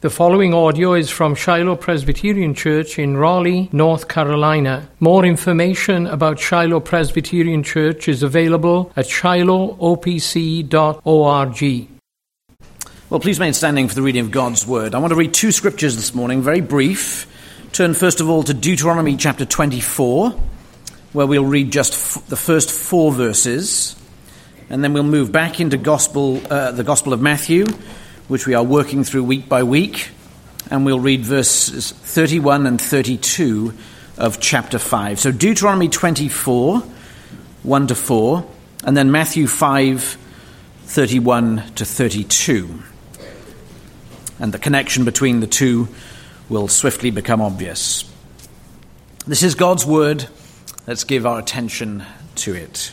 The following audio is from Shiloh Presbyterian Church in Raleigh, North Carolina. More information about Shiloh Presbyterian Church is available at shilohopc.org. Well, please remain standing for the reading of God's Word. I want to read two scriptures this morning, very brief. Turn first of all to Deuteronomy chapter 24, where we'll read just f- the first four verses, and then we'll move back into gospel, uh, the Gospel of Matthew which we are working through week by week, and we'll read verses 31 and 32 of chapter 5. So Deuteronomy 24, 1 to 4, and then Matthew 5, 31 to 32. And the connection between the two will swiftly become obvious. This is God's word. Let's give our attention to it.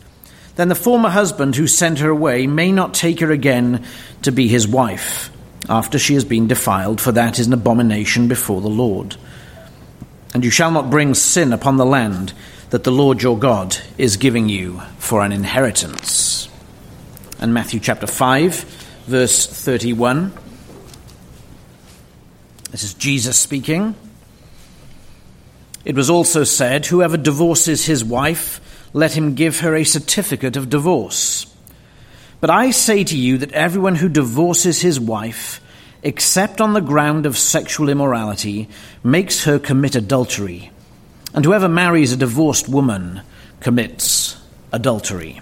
then the former husband who sent her away may not take her again to be his wife after she has been defiled, for that is an abomination before the Lord. And you shall not bring sin upon the land that the Lord your God is giving you for an inheritance. And Matthew chapter 5, verse 31. This is Jesus speaking. It was also said, Whoever divorces his wife, let him give her a certificate of divorce. But I say to you that everyone who divorces his wife, except on the ground of sexual immorality, makes her commit adultery. And whoever marries a divorced woman commits adultery.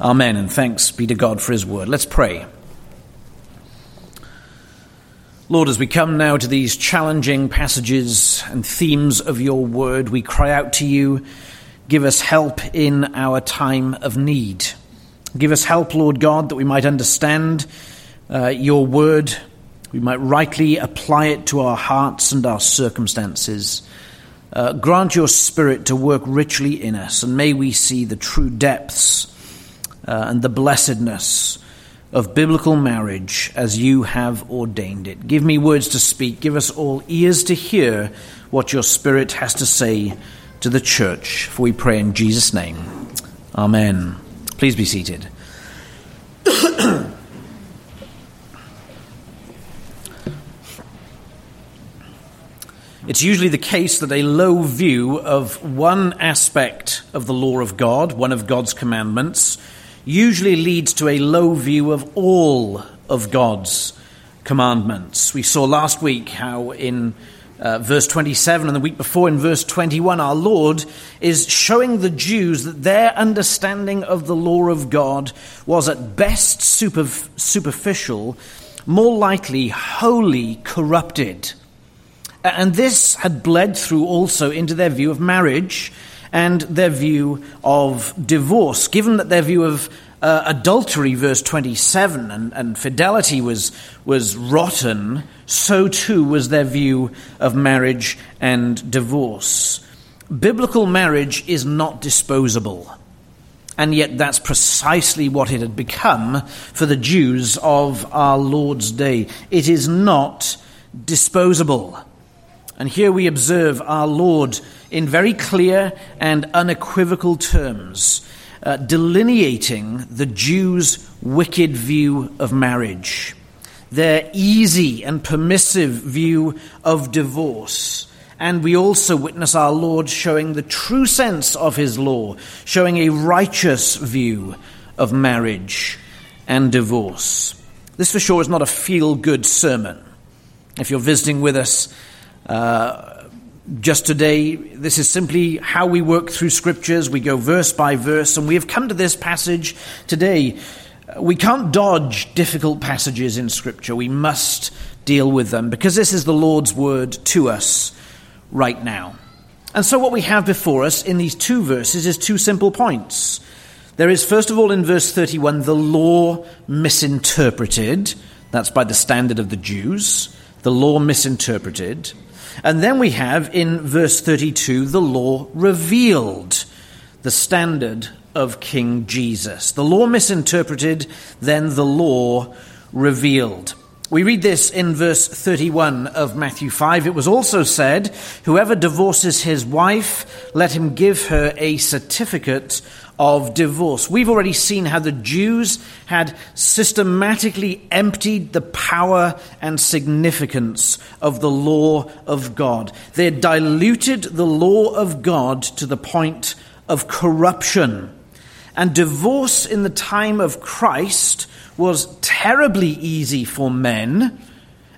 Amen, and thanks be to God for his word. Let's pray. Lord, as we come now to these challenging passages and themes of your word, we cry out to you, give us help in our time of need. Give us help, Lord God, that we might understand uh, your word, we might rightly apply it to our hearts and our circumstances. Uh, grant your spirit to work richly in us, and may we see the true depths uh, and the blessedness of biblical marriage as you have ordained it. Give me words to speak. Give us all ears to hear what your Spirit has to say to the church. For we pray in Jesus' name. Amen. Please be seated. It's usually the case that a low view of one aspect of the law of God, one of God's commandments, usually leads to a low view of all of God's commandments. We saw last week how in uh, verse 27 and the week before in verse 21, our Lord is showing the Jews that their understanding of the law of God was at best super, superficial, more likely wholly corrupted. And this had bled through also into their view of marriage and their view of divorce, given that their view of uh, adultery, verse 27, and, and fidelity was, was rotten, so too was their view of marriage and divorce. Biblical marriage is not disposable. And yet, that's precisely what it had become for the Jews of our Lord's day. It is not disposable. And here we observe our Lord in very clear and unequivocal terms, uh, delineating the Jews' wicked view of marriage, their easy and permissive view of divorce. And we also witness our Lord showing the true sense of his law, showing a righteous view of marriage and divorce. This for sure is not a feel good sermon. If you're visiting with us, uh, just today, this is simply how we work through scriptures. We go verse by verse, and we have come to this passage today. Uh, we can't dodge difficult passages in scripture. We must deal with them because this is the Lord's word to us right now. And so, what we have before us in these two verses is two simple points. There is, first of all, in verse 31, the law misinterpreted. That's by the standard of the Jews. The law misinterpreted. And then we have in verse 32 the law revealed, the standard of King Jesus. The law misinterpreted, then the law revealed. We read this in verse 31 of Matthew 5. It was also said, Whoever divorces his wife, let him give her a certificate of divorce. We've already seen how the Jews had systematically emptied the power and significance of the law of God. They had diluted the law of God to the point of corruption. And divorce in the time of Christ was terribly easy for men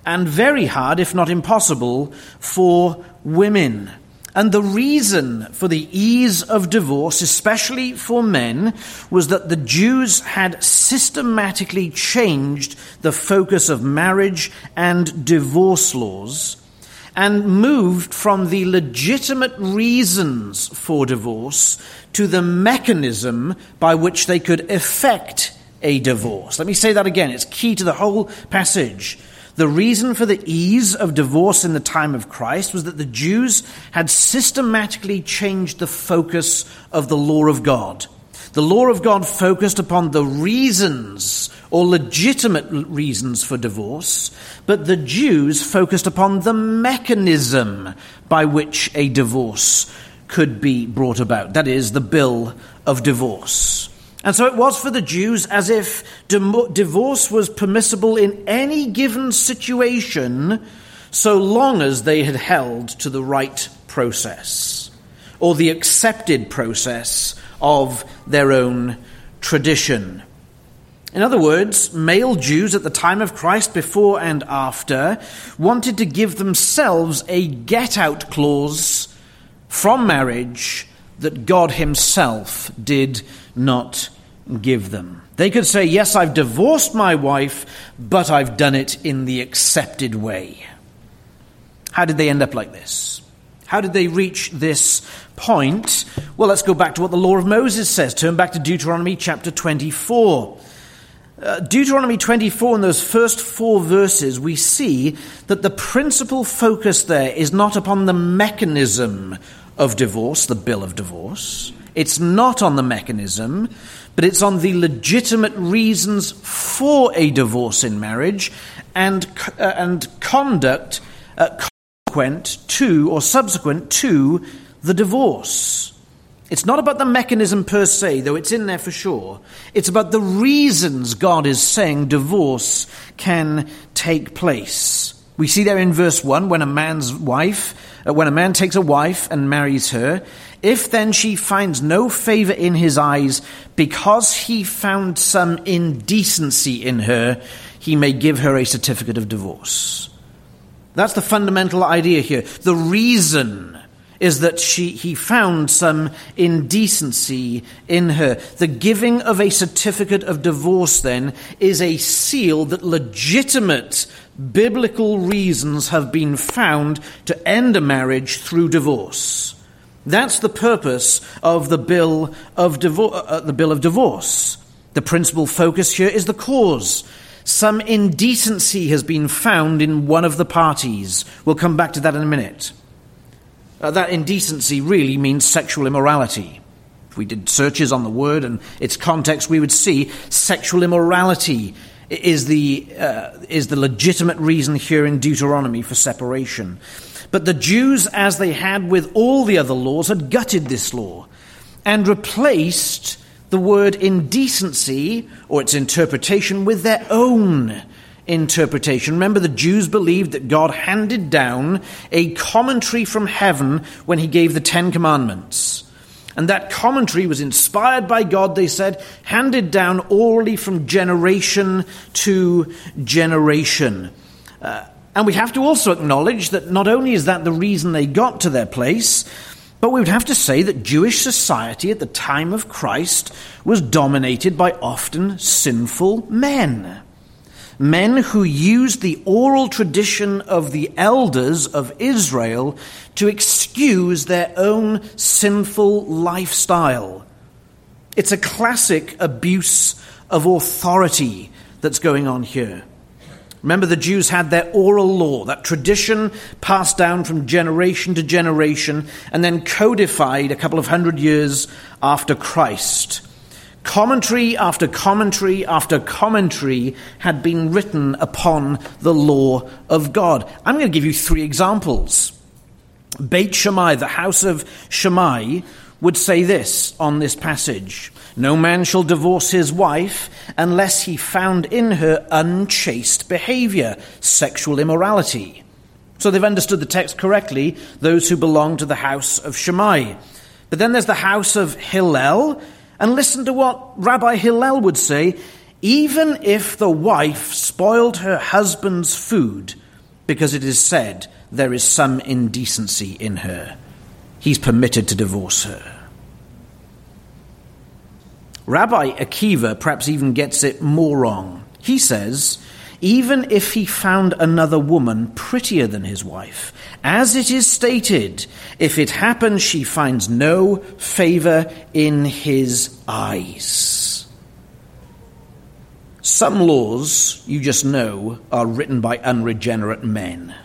and very hard, if not impossible, for women. And the reason for the ease of divorce, especially for men, was that the Jews had systematically changed the focus of marriage and divorce laws and moved from the legitimate reasons for divorce to the mechanism by which they could effect a divorce. Let me say that again. It's key to the whole passage. The reason for the ease of divorce in the time of Christ was that the Jews had systematically changed the focus of the law of God. The law of God focused upon the reasons or legitimate reasons for divorce, but the Jews focused upon the mechanism by which a divorce could be brought about. That is, the bill of divorce. And so it was for the Jews as if divorce was permissible in any given situation so long as they had held to the right process or the accepted process of their own tradition. In other words, male Jews at the time of Christ, before and after, wanted to give themselves a get out clause from marriage that God Himself did not give them. They could say, Yes, I've divorced my wife, but I've done it in the accepted way. How did they end up like this? How did they reach this point? Well, let's go back to what the law of Moses says. Turn back to Deuteronomy chapter 24. Uh, Deuteronomy 24, in those first four verses, we see that the principal focus there is not upon the mechanism of divorce, the bill of divorce. It's not on the mechanism, but it's on the legitimate reasons for a divorce in marriage and, uh, and conduct uh, consequent to or subsequent to the divorce. It's not about the mechanism per se, though it's in there for sure. It's about the reasons God is saying divorce can take place. We see there in verse 1 when a man's wife, uh, when a man takes a wife and marries her, if then she finds no favor in his eyes because he found some indecency in her, he may give her a certificate of divorce. That's the fundamental idea here. The reason is that she, he found some indecency in her. The giving of a certificate of divorce, then, is a seal that legitimate biblical reasons have been found to end a marriage through divorce. That's the purpose of the bill of, uh, uh, the bill of divorce. The principal focus here is the cause. Some indecency has been found in one of the parties. We'll come back to that in a minute. Uh, that indecency really means sexual immorality. If we did searches on the word and its context, we would see sexual immorality is the, uh, is the legitimate reason here in Deuteronomy for separation. But the Jews, as they had with all the other laws, had gutted this law and replaced the word indecency or its interpretation with their own interpretation. Remember, the Jews believed that God handed down a commentary from heaven when he gave the Ten Commandments. And that commentary was inspired by God, they said, handed down orally from generation to generation. Uh, and we have to also acknowledge that not only is that the reason they got to their place, but we would have to say that Jewish society at the time of Christ was dominated by often sinful men. Men who used the oral tradition of the elders of Israel to excuse their own sinful lifestyle. It's a classic abuse of authority that's going on here. Remember, the Jews had their oral law, that tradition passed down from generation to generation and then codified a couple of hundred years after Christ. Commentary after commentary after commentary had been written upon the law of God. I'm going to give you three examples. Beit Shammai, the house of Shammai, would say this on this passage No man shall divorce his wife unless he found in her unchaste behavior, sexual immorality. So they've understood the text correctly, those who belong to the house of Shammai. But then there's the house of Hillel, and listen to what Rabbi Hillel would say even if the wife spoiled her husband's food, because it is said there is some indecency in her, he's permitted to divorce her. Rabbi Akiva perhaps even gets it more wrong. He says, even if he found another woman prettier than his wife, as it is stated, if it happens she finds no favor in his eyes. Some laws, you just know, are written by unregenerate men.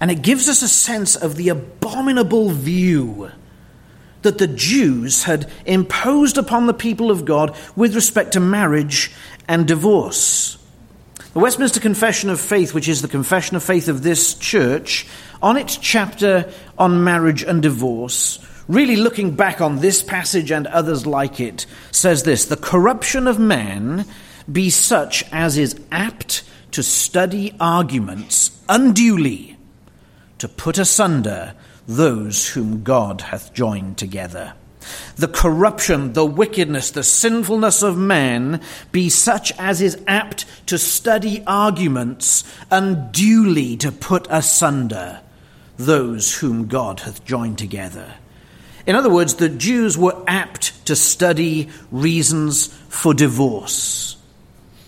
And it gives us a sense of the abominable view that the Jews had imposed upon the people of God with respect to marriage and divorce. The Westminster Confession of Faith, which is the confession of faith of this church, on its chapter on marriage and divorce, really looking back on this passage and others like it, says this The corruption of man be such as is apt to study arguments unduly, to put asunder those whom God hath joined together. The corruption, the wickedness, the sinfulness of man be such as is apt to study arguments unduly to put asunder those whom God hath joined together. In other words, the Jews were apt to study reasons for divorce.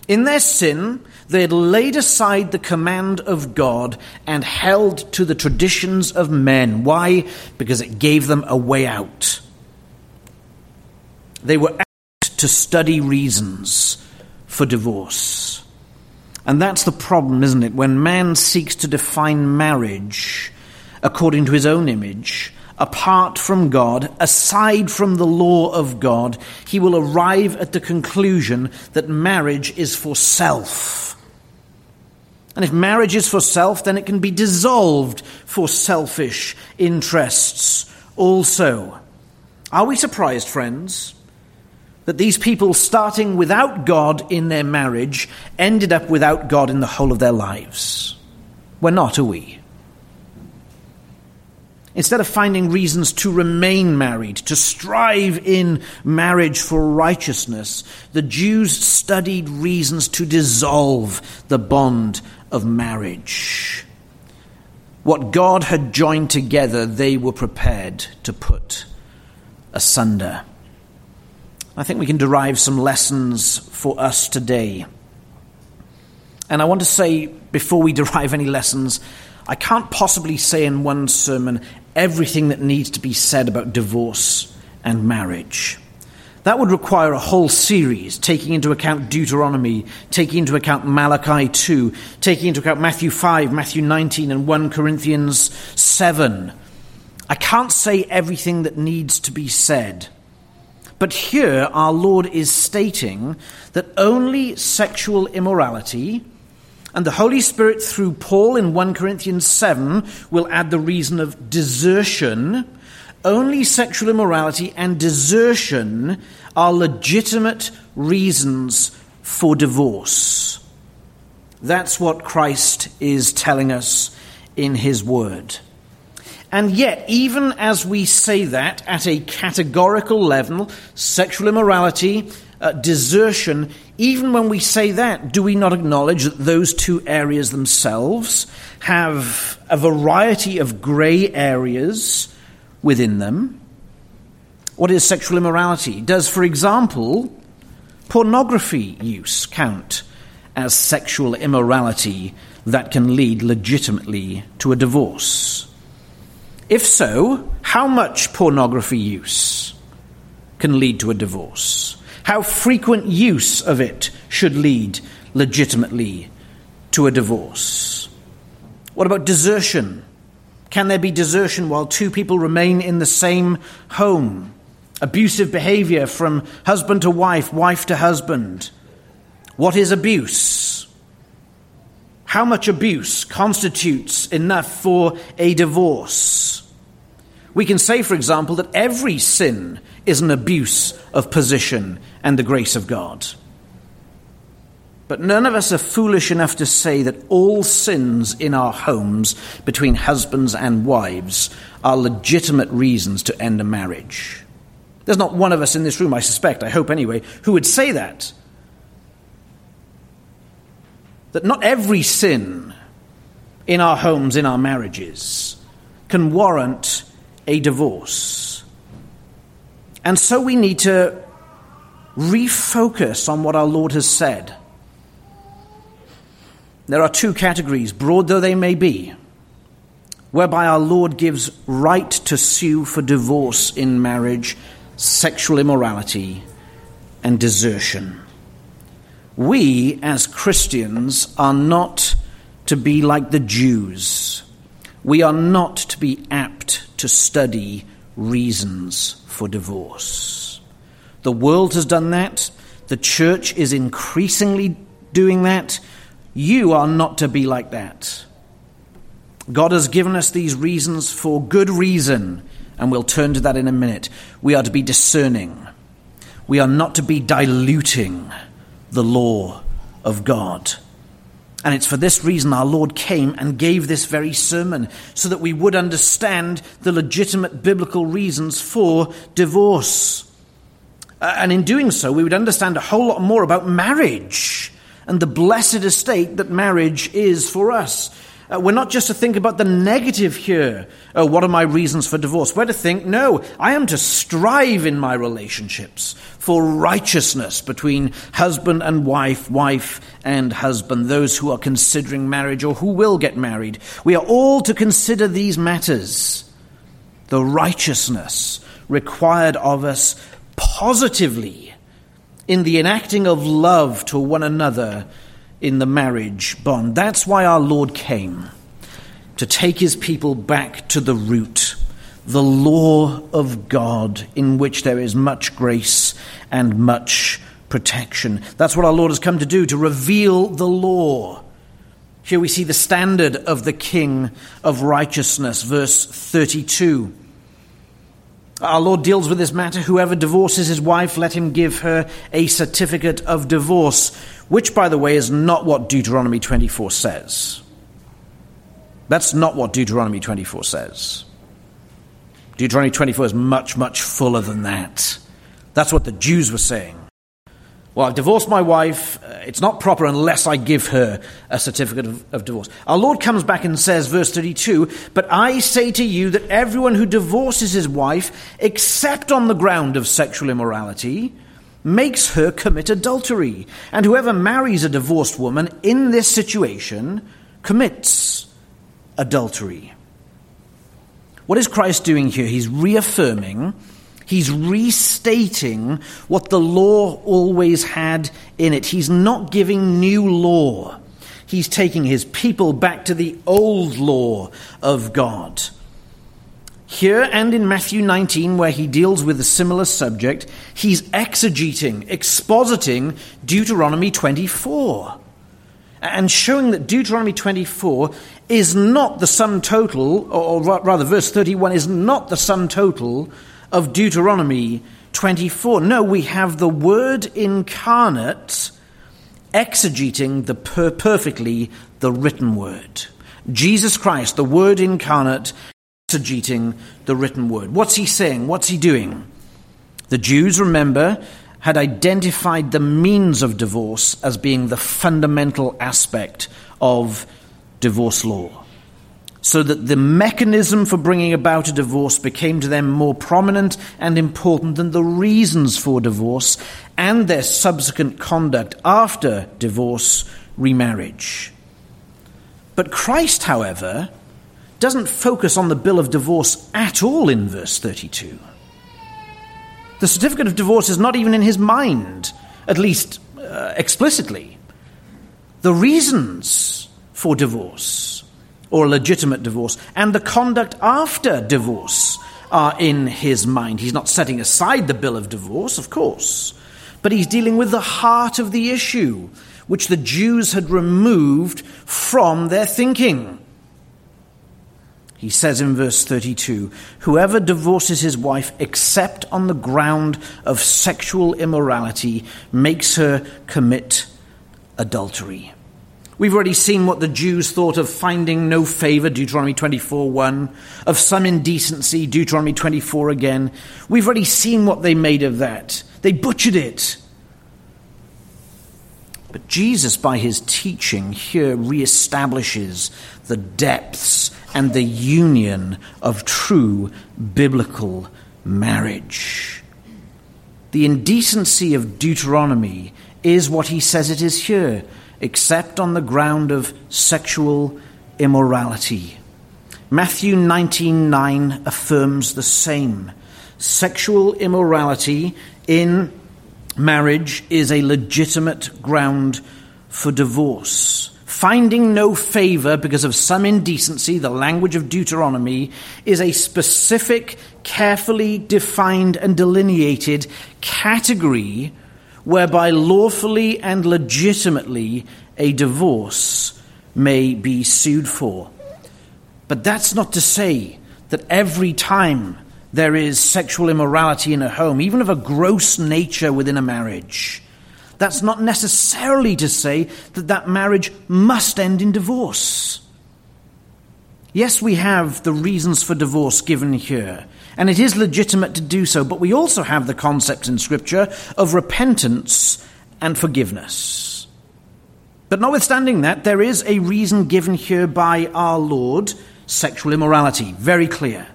In their sin, they had laid aside the command of God and held to the traditions of men. Why? Because it gave them a way out. They were apt to study reasons for divorce. And that's the problem, isn't it? When man seeks to define marriage according to his own image, apart from God, aside from the law of God, he will arrive at the conclusion that marriage is for self and if marriage is for self, then it can be dissolved for selfish interests also. Are we surprised, friends, that these people starting without God in their marriage ended up without God in the whole of their lives? We're not, are we? Instead of finding reasons to remain married, to strive in marriage for righteousness, the Jews studied reasons to dissolve the bond of marriage. What God had joined together, they were prepared to put asunder. I think we can derive some lessons for us today. And I want to say, before we derive any lessons, I can't possibly say in one sermon everything that needs to be said about divorce and marriage. That would require a whole series, taking into account Deuteronomy, taking into account Malachi 2, taking into account Matthew 5, Matthew 19, and 1 Corinthians 7. I can't say everything that needs to be said. But here, our Lord is stating that only sexual immorality, and the Holy Spirit, through Paul in 1 Corinthians 7, will add the reason of desertion only sexual immorality and desertion are legitimate reasons for divorce. That's what Christ is telling us in his word. And yet, even as we say that at a categorical level, sexual immorality, uh, desertion, even when we say that, do we not acknowledge that those two areas themselves have a variety of grey areas within them. What is sexual immorality? Does, for example, pornography use count as sexual immorality that can lead legitimately to a divorce? If so, how much pornography use can lead to a divorce. How frequent use of it should lead legitimately to a divorce. What about desertion? Can there be desertion while two people remain in the same home? Abusive behavior from husband to wife, wife to husband. What is abuse? How much abuse constitutes enough for a divorce? We can say, for example, that every sin is an abuse of position and the grace of God. But none of us are foolish enough to say that all sins in our homes between husbands and wives are legitimate reasons to end a marriage. There's not one of us in this room, I suspect, I hope anyway, who would say that. That not every sin in our homes, in our marriages, can warrant a divorce. And so we need to refocus on what our Lord has said. There are two categories, broad though they may be, whereby our Lord gives right to sue for divorce in marriage, sexual immorality, and desertion. We, as Christians, are not to be like the Jews. We are not to be apt to study reasons for divorce. The world has done that. The church is increasingly doing that. You are not to be like that. God has given us these reasons for good reason, and we'll turn to that in a minute. We are to be discerning. We are not to be diluting the law of God. And it's for this reason our Lord came and gave this very sermon, so that we would understand the legitimate biblical reasons for divorce. Uh, and in doing so, we would understand a whole lot more about marriage and the blessed estate that marriage is for us. Uh, we're not just to think about the negative here. Oh, what are my reasons for divorce? We're to think, no, I am to strive in my relationships for righteousness between husband and wife, wife and husband, those who are considering marriage or who will get married. We are all to consider these matters. The righteousness required of us positively in the enacting of love to one another in the marriage bond. That's why our Lord came to take his people back to the root, the law of God, in which there is much grace and much protection. That's what our Lord has come to do, to reveal the law. Here we see the standard of the King of righteousness, verse 32. Our Lord deals with this matter. Whoever divorces his wife, let him give her a certificate of divorce, which, by the way, is not what Deuteronomy 24 says. That's not what Deuteronomy 24 says. Deuteronomy 24 is much, much fuller than that. That's what the Jews were saying. Well, I've divorced my wife. Uh, it's not proper unless I give her a certificate of, of, divorce. Our Lord comes back and says, verse 32, But I say to you that everyone who divorces his wife, except on the ground of sexual immorality, makes her commit adultery. And whoever marries a divorced woman in this situation commits adultery. What is Christ doing here? He's reaffirming He's restating what the law always had in it. He's not giving new law. He's taking his people back to the old law of God. Here and in Matthew 19, where he deals with a similar subject, he's exegeting, expositing Deuteronomy 24, and showing that Deuteronomy 24 is not the sum total, or rather, verse 31 is not the sum total of Deuteronomy 24. No, we have the Word incarnate exegeting the per- perfectly the written Word. Jesus Christ, the Word incarnate, exegeting the written Word. What's he saying? What's he doing? The Jews, remember, had identified the means of divorce as being the fundamental aspect of divorce law so that the mechanism for bringing about a divorce became to them more prominent and important than the reasons for divorce and their subsequent conduct after divorce, remarriage. But Christ, however, doesn't focus on the bill of divorce at all in verse 32. The certificate of divorce is not even in his mind, at least uh, explicitly. The reasons for divorce, or a legitimate divorce, and the conduct after divorce are in his mind. He's not setting aside the bill of divorce, of course, but he's dealing with the heart of the issue, which the Jews had removed from their thinking. He says in verse 32 Whoever divorces his wife except on the ground of sexual immorality makes her commit adultery. We've already seen what the Jews thought of finding no favor, Deuteronomy 24 1, of some indecency, Deuteronomy 24 again. We've already seen what they made of that. They butchered it. But Jesus, by his teaching, here reestablishes the depths and the union of true biblical marriage. The indecency of Deuteronomy is what he says it is here, except on the ground of sexual immorality. Matthew 19:9 affirms the same. Sexual immorality in marriage is a legitimate ground for divorce. Finding no favor because of some indecency, the language of Deuteronomy, is a specific, carefully defined and delineated category whereby lawfully and legitimately a divorce may be sued for. But that's not to say that every time there is sexual immorality in a home, even of a gross nature within a marriage, that's not necessarily to say that that marriage must end in divorce. Yes, we have the reasons for divorce given here, and it is legitimate to do so, but we also have the concept in Scripture of repentance and forgiveness. But notwithstanding that, there is a reason given here by our Lord sexual immorality, very clear.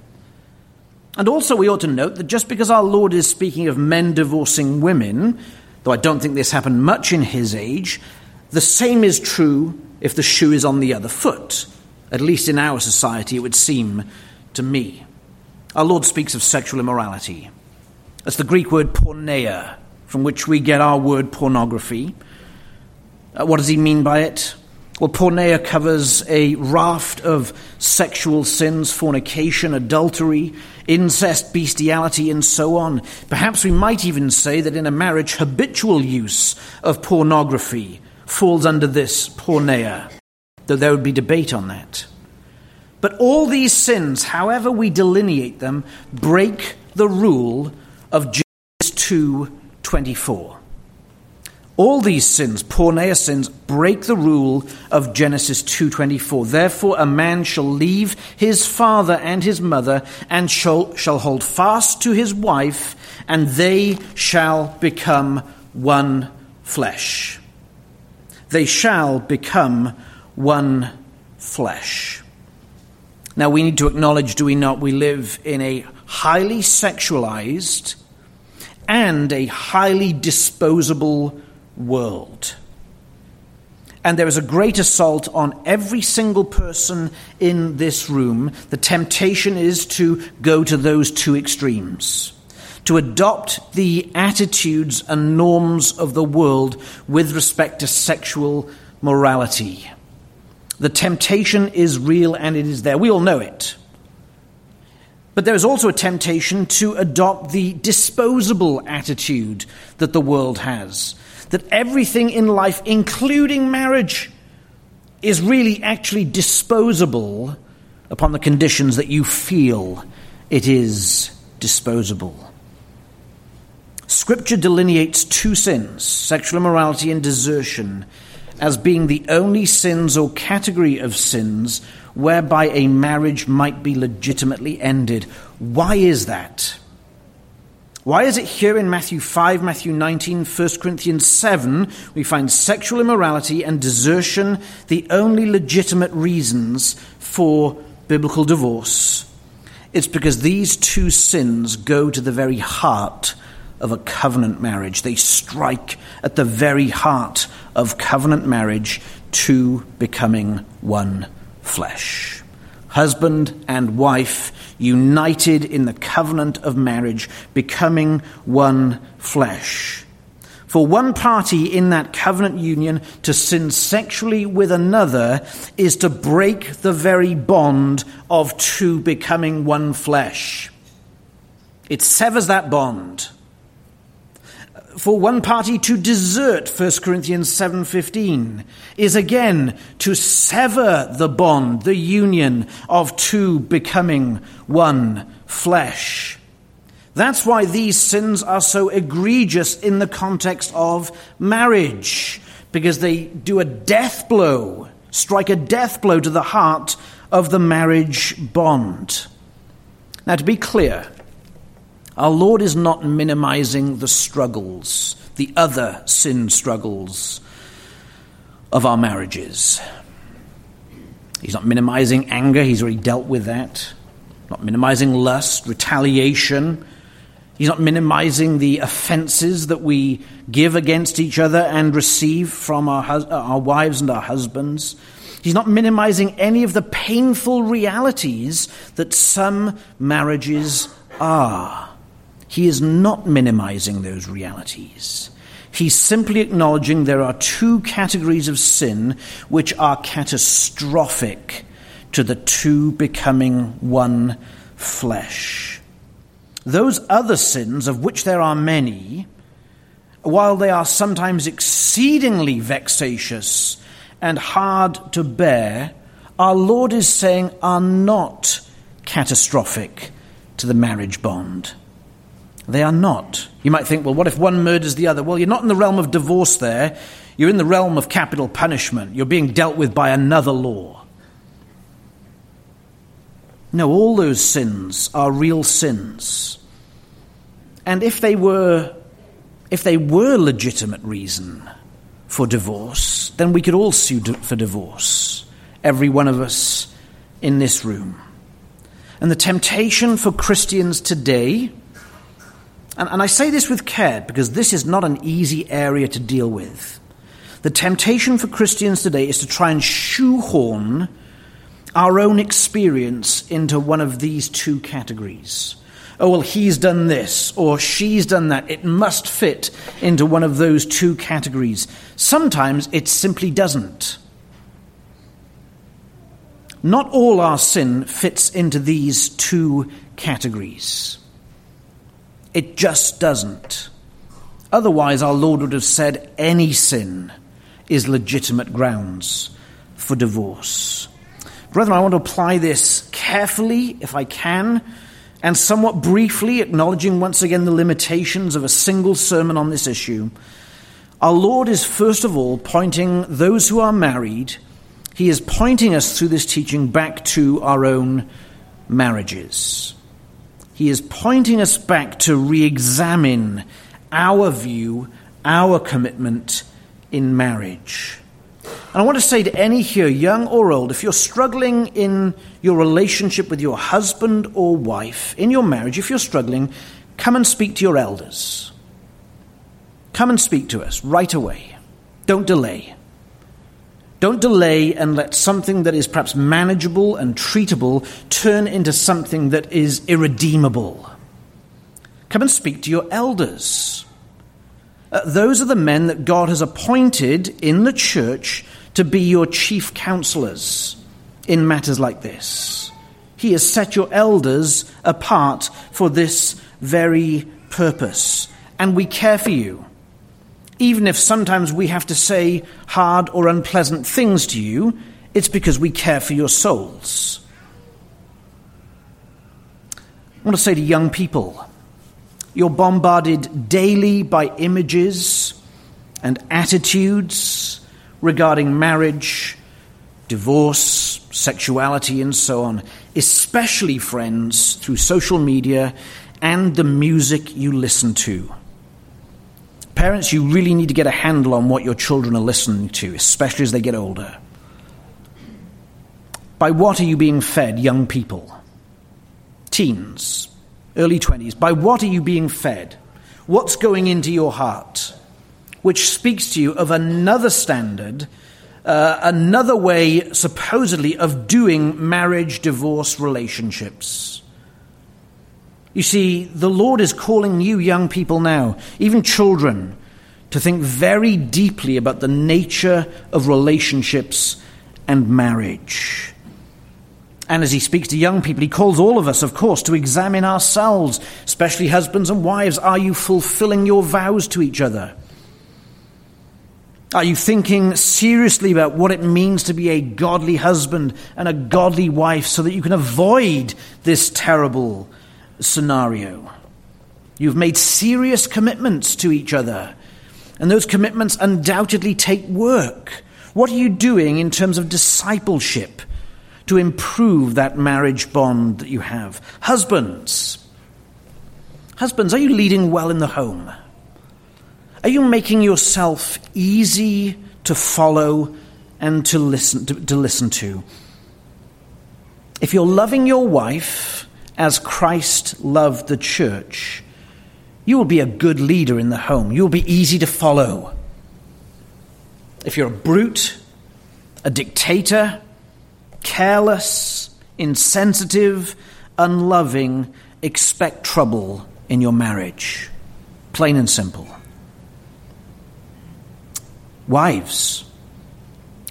And also, we ought to note that just because our Lord is speaking of men divorcing women, though I don't think this happened much in his age, the same is true if the shoe is on the other foot. At least in our society, it would seem to me. Our Lord speaks of sexual immorality. That's the Greek word porneia, from which we get our word pornography. Uh, what does he mean by it? Well, porneia covers a raft of sexual sins, fornication, adultery, incest, bestiality, and so on. Perhaps we might even say that in a marriage, habitual use of pornography falls under this porneia, though there would be debate on that. But all these sins, however we delineate them, break the rule of Genesis 2:24. All these sins, porneia sins, break the rule of Genesis 2:24. Therefore a man shall leave his father and his mother and shall, shall hold fast to his wife and they shall become one flesh. They shall become one flesh. Now we need to acknowledge, do we not, we live in a highly sexualized and a highly disposable world. And there is a great assault on every single person in this room. The temptation is to go to those two extremes, to adopt the attitudes and norms of the world with respect to sexual morality. The temptation is real and it is there. We all know it. But there is also a temptation to adopt the disposable attitude that the world has that everything in life, including marriage, is really actually disposable upon the conditions that you feel it is disposable. Scripture delineates two sins, sexual immorality and desertion, as being the only sins or category of sins whereby a marriage might be legitimately ended. Why is that? Why is it here in Matthew 5, Matthew 19, 1 Corinthians 7, we find sexual immorality and desertion the only legitimate reasons for biblical divorce? It's because these two sins go to the very heart of a covenant marriage. They strike at the very heart of covenant marriage two becoming one flesh. Husband and wife united in the covenant of marriage, becoming one flesh. For one party in that covenant union to sin sexually with another is to break the very bond of two becoming one flesh. It severs that bond. For one party to desert 1 Corinthians 7:15 is again to sever the bond, the union of two becoming one flesh. That's why these sins are so egregious in the context of marriage, because they do a death blow, strike a death blow to the heart of the marriage bond. Now, to be clear, our Lord is not minimizing the struggles, the other sin struggles of our marriages. He's not minimizing anger, he's already dealt with that. Not minimizing lust, retaliation, He's not minimizing the offenses that we give against each other and receive from our, hus- our wives and our husbands. He's not minimizing any of the painful realities that some marriages are. He is not minimizing those realities. He's simply acknowledging there are two categories of sin which are catastrophic to the two becoming one flesh. Those other sins, of which there are many, while they are sometimes exceedingly vexatious and hard to bear, our Lord is saying are not catastrophic to the marriage bond. They are not. You might think, well, what if one murders the other? Well, you're not in the realm of divorce there. You're in the realm of capital punishment. You're being dealt with by another law. No, all those sins are real sins. And if they were if they were legitimate reason for divorce, then we could all sue for divorce, every one of us in this room. And the temptation for Christians today, and, and I say this with care because this is not an easy area to deal with. The temptation for Christians today is to try and shoehorn our own experience into one of these two categories. Oh, well, he's done this or she's done that. It must fit into one of those two categories. Sometimes it simply doesn't. Not all our sin fits into these two categories. It just doesn't. Otherwise, our Lord would have said any sin is legitimate grounds for divorce. Brethren, I want to apply this carefully, if I can, and somewhat briefly acknowledging once again the limitations of a single sermon on this issue. Our Lord is first of all pointing those who are married, He is pointing us through this teaching back to our own marriages. He is pointing us back to re examine our view, our commitment in marriage. And I want to say to any here, young or old, if you're struggling in your relationship with your husband or wife, in your marriage, if you're struggling, come and speak to your elders. Come and speak to us right away. Don't delay. Don't delay and let something that is perhaps manageable and treatable turn into something that is irredeemable. Come and speak to your elders. Uh, those are the men that God has appointed in the church to be your chief counselors in matters like this. He has set your elders apart for this very purpose, and we care for you. Even if sometimes we have to say hard or unpleasant things to you, it's because we care for your souls. I want to say to young people, you're bombarded daily by images and attitudes regarding marriage, divorce, sexuality, and so on, especially, friends, through social media and the music you listen to. Parents, you really need to get a handle on what your children are listening to, especially as they get older. By what are you being fed, young people? Teens, early 20s. By what are you being fed? What's going into your heart? Which speaks to you of another standard, uh, another way, supposedly, of doing marriage divorce relationships. You see, the Lord is calling you young people now, even children, to think very deeply about the nature of relationships and marriage. And as he speaks to young people, he calls all of us, of course, to examine ourselves, especially husbands and wives. Are you fulfilling your vows to each other? Are you thinking seriously about what it means to be a godly husband and a godly wife so that you can avoid this terrible scenario? You've made serious commitments to each other, and those commitments undoubtedly take work. What are you doing in terms of discipleship to improve that marriage bond that you have? Husbands, husbands, are you leading well in the home? Are you making yourself easy to follow and to listen to, to listen to? If you're loving your wife as Christ loved the church, you will be a good leader in the home. You will be easy to follow. If you're a brute, a dictator, careless, insensitive, unloving, expect trouble in your marriage. Plain and simple. Wives,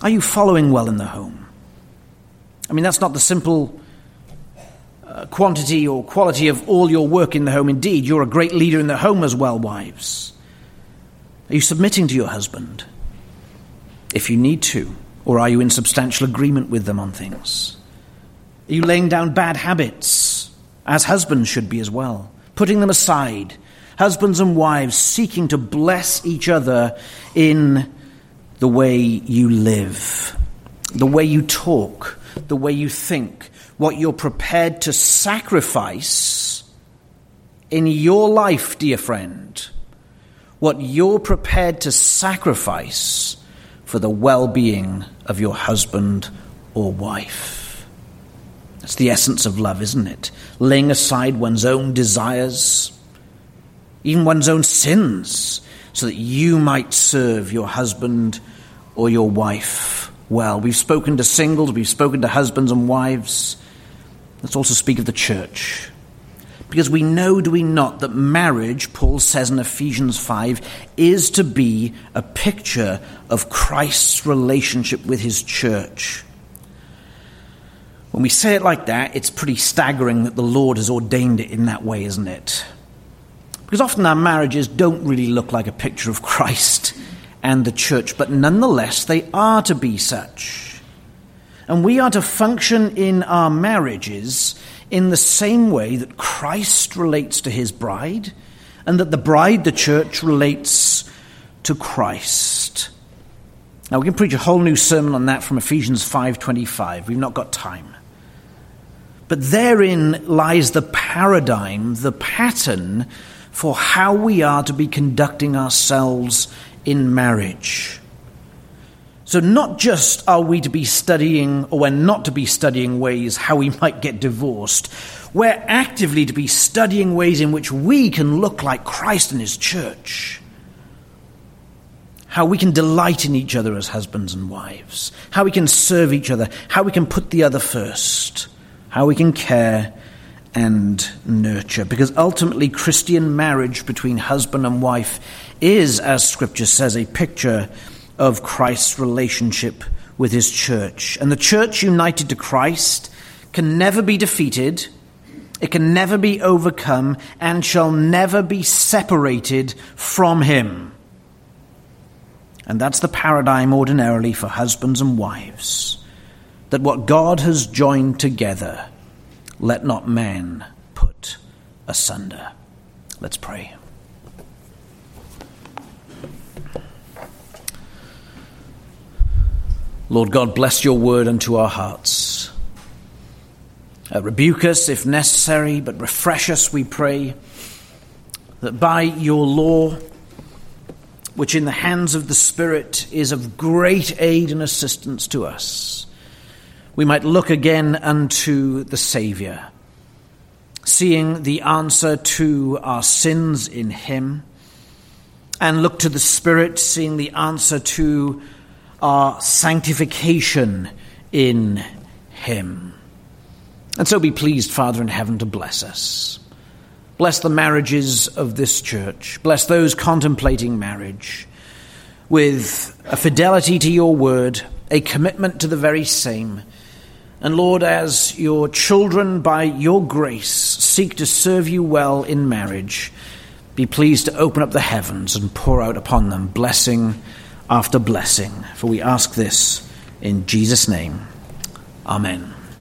are you following well in the home? I mean, that's not the simple uh, quantity or quality of all your work in the home. Indeed, you're a great leader in the home as well, wives. Are you submitting to your husband? If you need to, or are you in substantial agreement with them on things? Are you laying down bad habits, as husbands should be as well, putting them aside? Husbands and wives seeking to bless each other in the way you live, the way you talk, the way you think, what you're prepared to sacrifice in your life, dear friend, what you're prepared to sacrifice for the well being of your husband or wife. That's the essence of love, isn't it? Laying aside one's own desires, even one's own sins, so that you might serve your husband or your wife well. We've spoken to singles, we've spoken to husbands and wives. Let's also speak of the church. Because we know, do we not, that marriage, Paul says in Ephesians 5, is to be a picture of Christ's relationship with his church. When we say it like that, it's pretty staggering that the Lord has ordained it in that way, isn't it? Because often our marriages don't really look like a picture of Christ and the church, but nonetheless they are to be such. And we are to function in our marriages in the same way that Christ relates to his bride and that the bride, the church, relates to Christ. Now we can preach a whole new sermon on that from Ephesians 5:25. We've not got time. But therein lies the paradigm, the pattern for how we are to be conducting ourselves in marriage. So, not just are we to be studying, or we're not to be studying ways how we might get divorced, we're actively to be studying ways in which we can look like Christ and His church. How we can delight in each other as husbands and wives, how we can serve each other, how we can put the other first, how we can care and nurture. Because ultimately, Christian marriage between husband and wife is, as Scripture says, a picture of Christ's relationship with his church. And the church united to Christ can never be defeated, it can never be overcome, and shall never be separated from him. And that's the paradigm ordinarily for husbands and wives. That what God has joined together, let not man put asunder. Let's pray. Lord God, bless your word unto our hearts. Uh, rebuke us if necessary, but refresh us, we pray, that by your law, which in the hands of the Spirit is of great aid and assistance to us, we might look again unto the Saviour, seeing the answer to our sins in Him, and look to the Spirit, seeing the answer to our sanctification in Him. And so be pleased, Father in heaven, to bless us. Bless the marriages of this church. Bless those contemplating marriage with a fidelity to your word, a commitment to the very same. And Lord, as your children, by your grace, seek to serve you well in marriage, be pleased to open up the heavens and pour out upon them blessing after blessing. For we ask this in Jesus' name. Amen.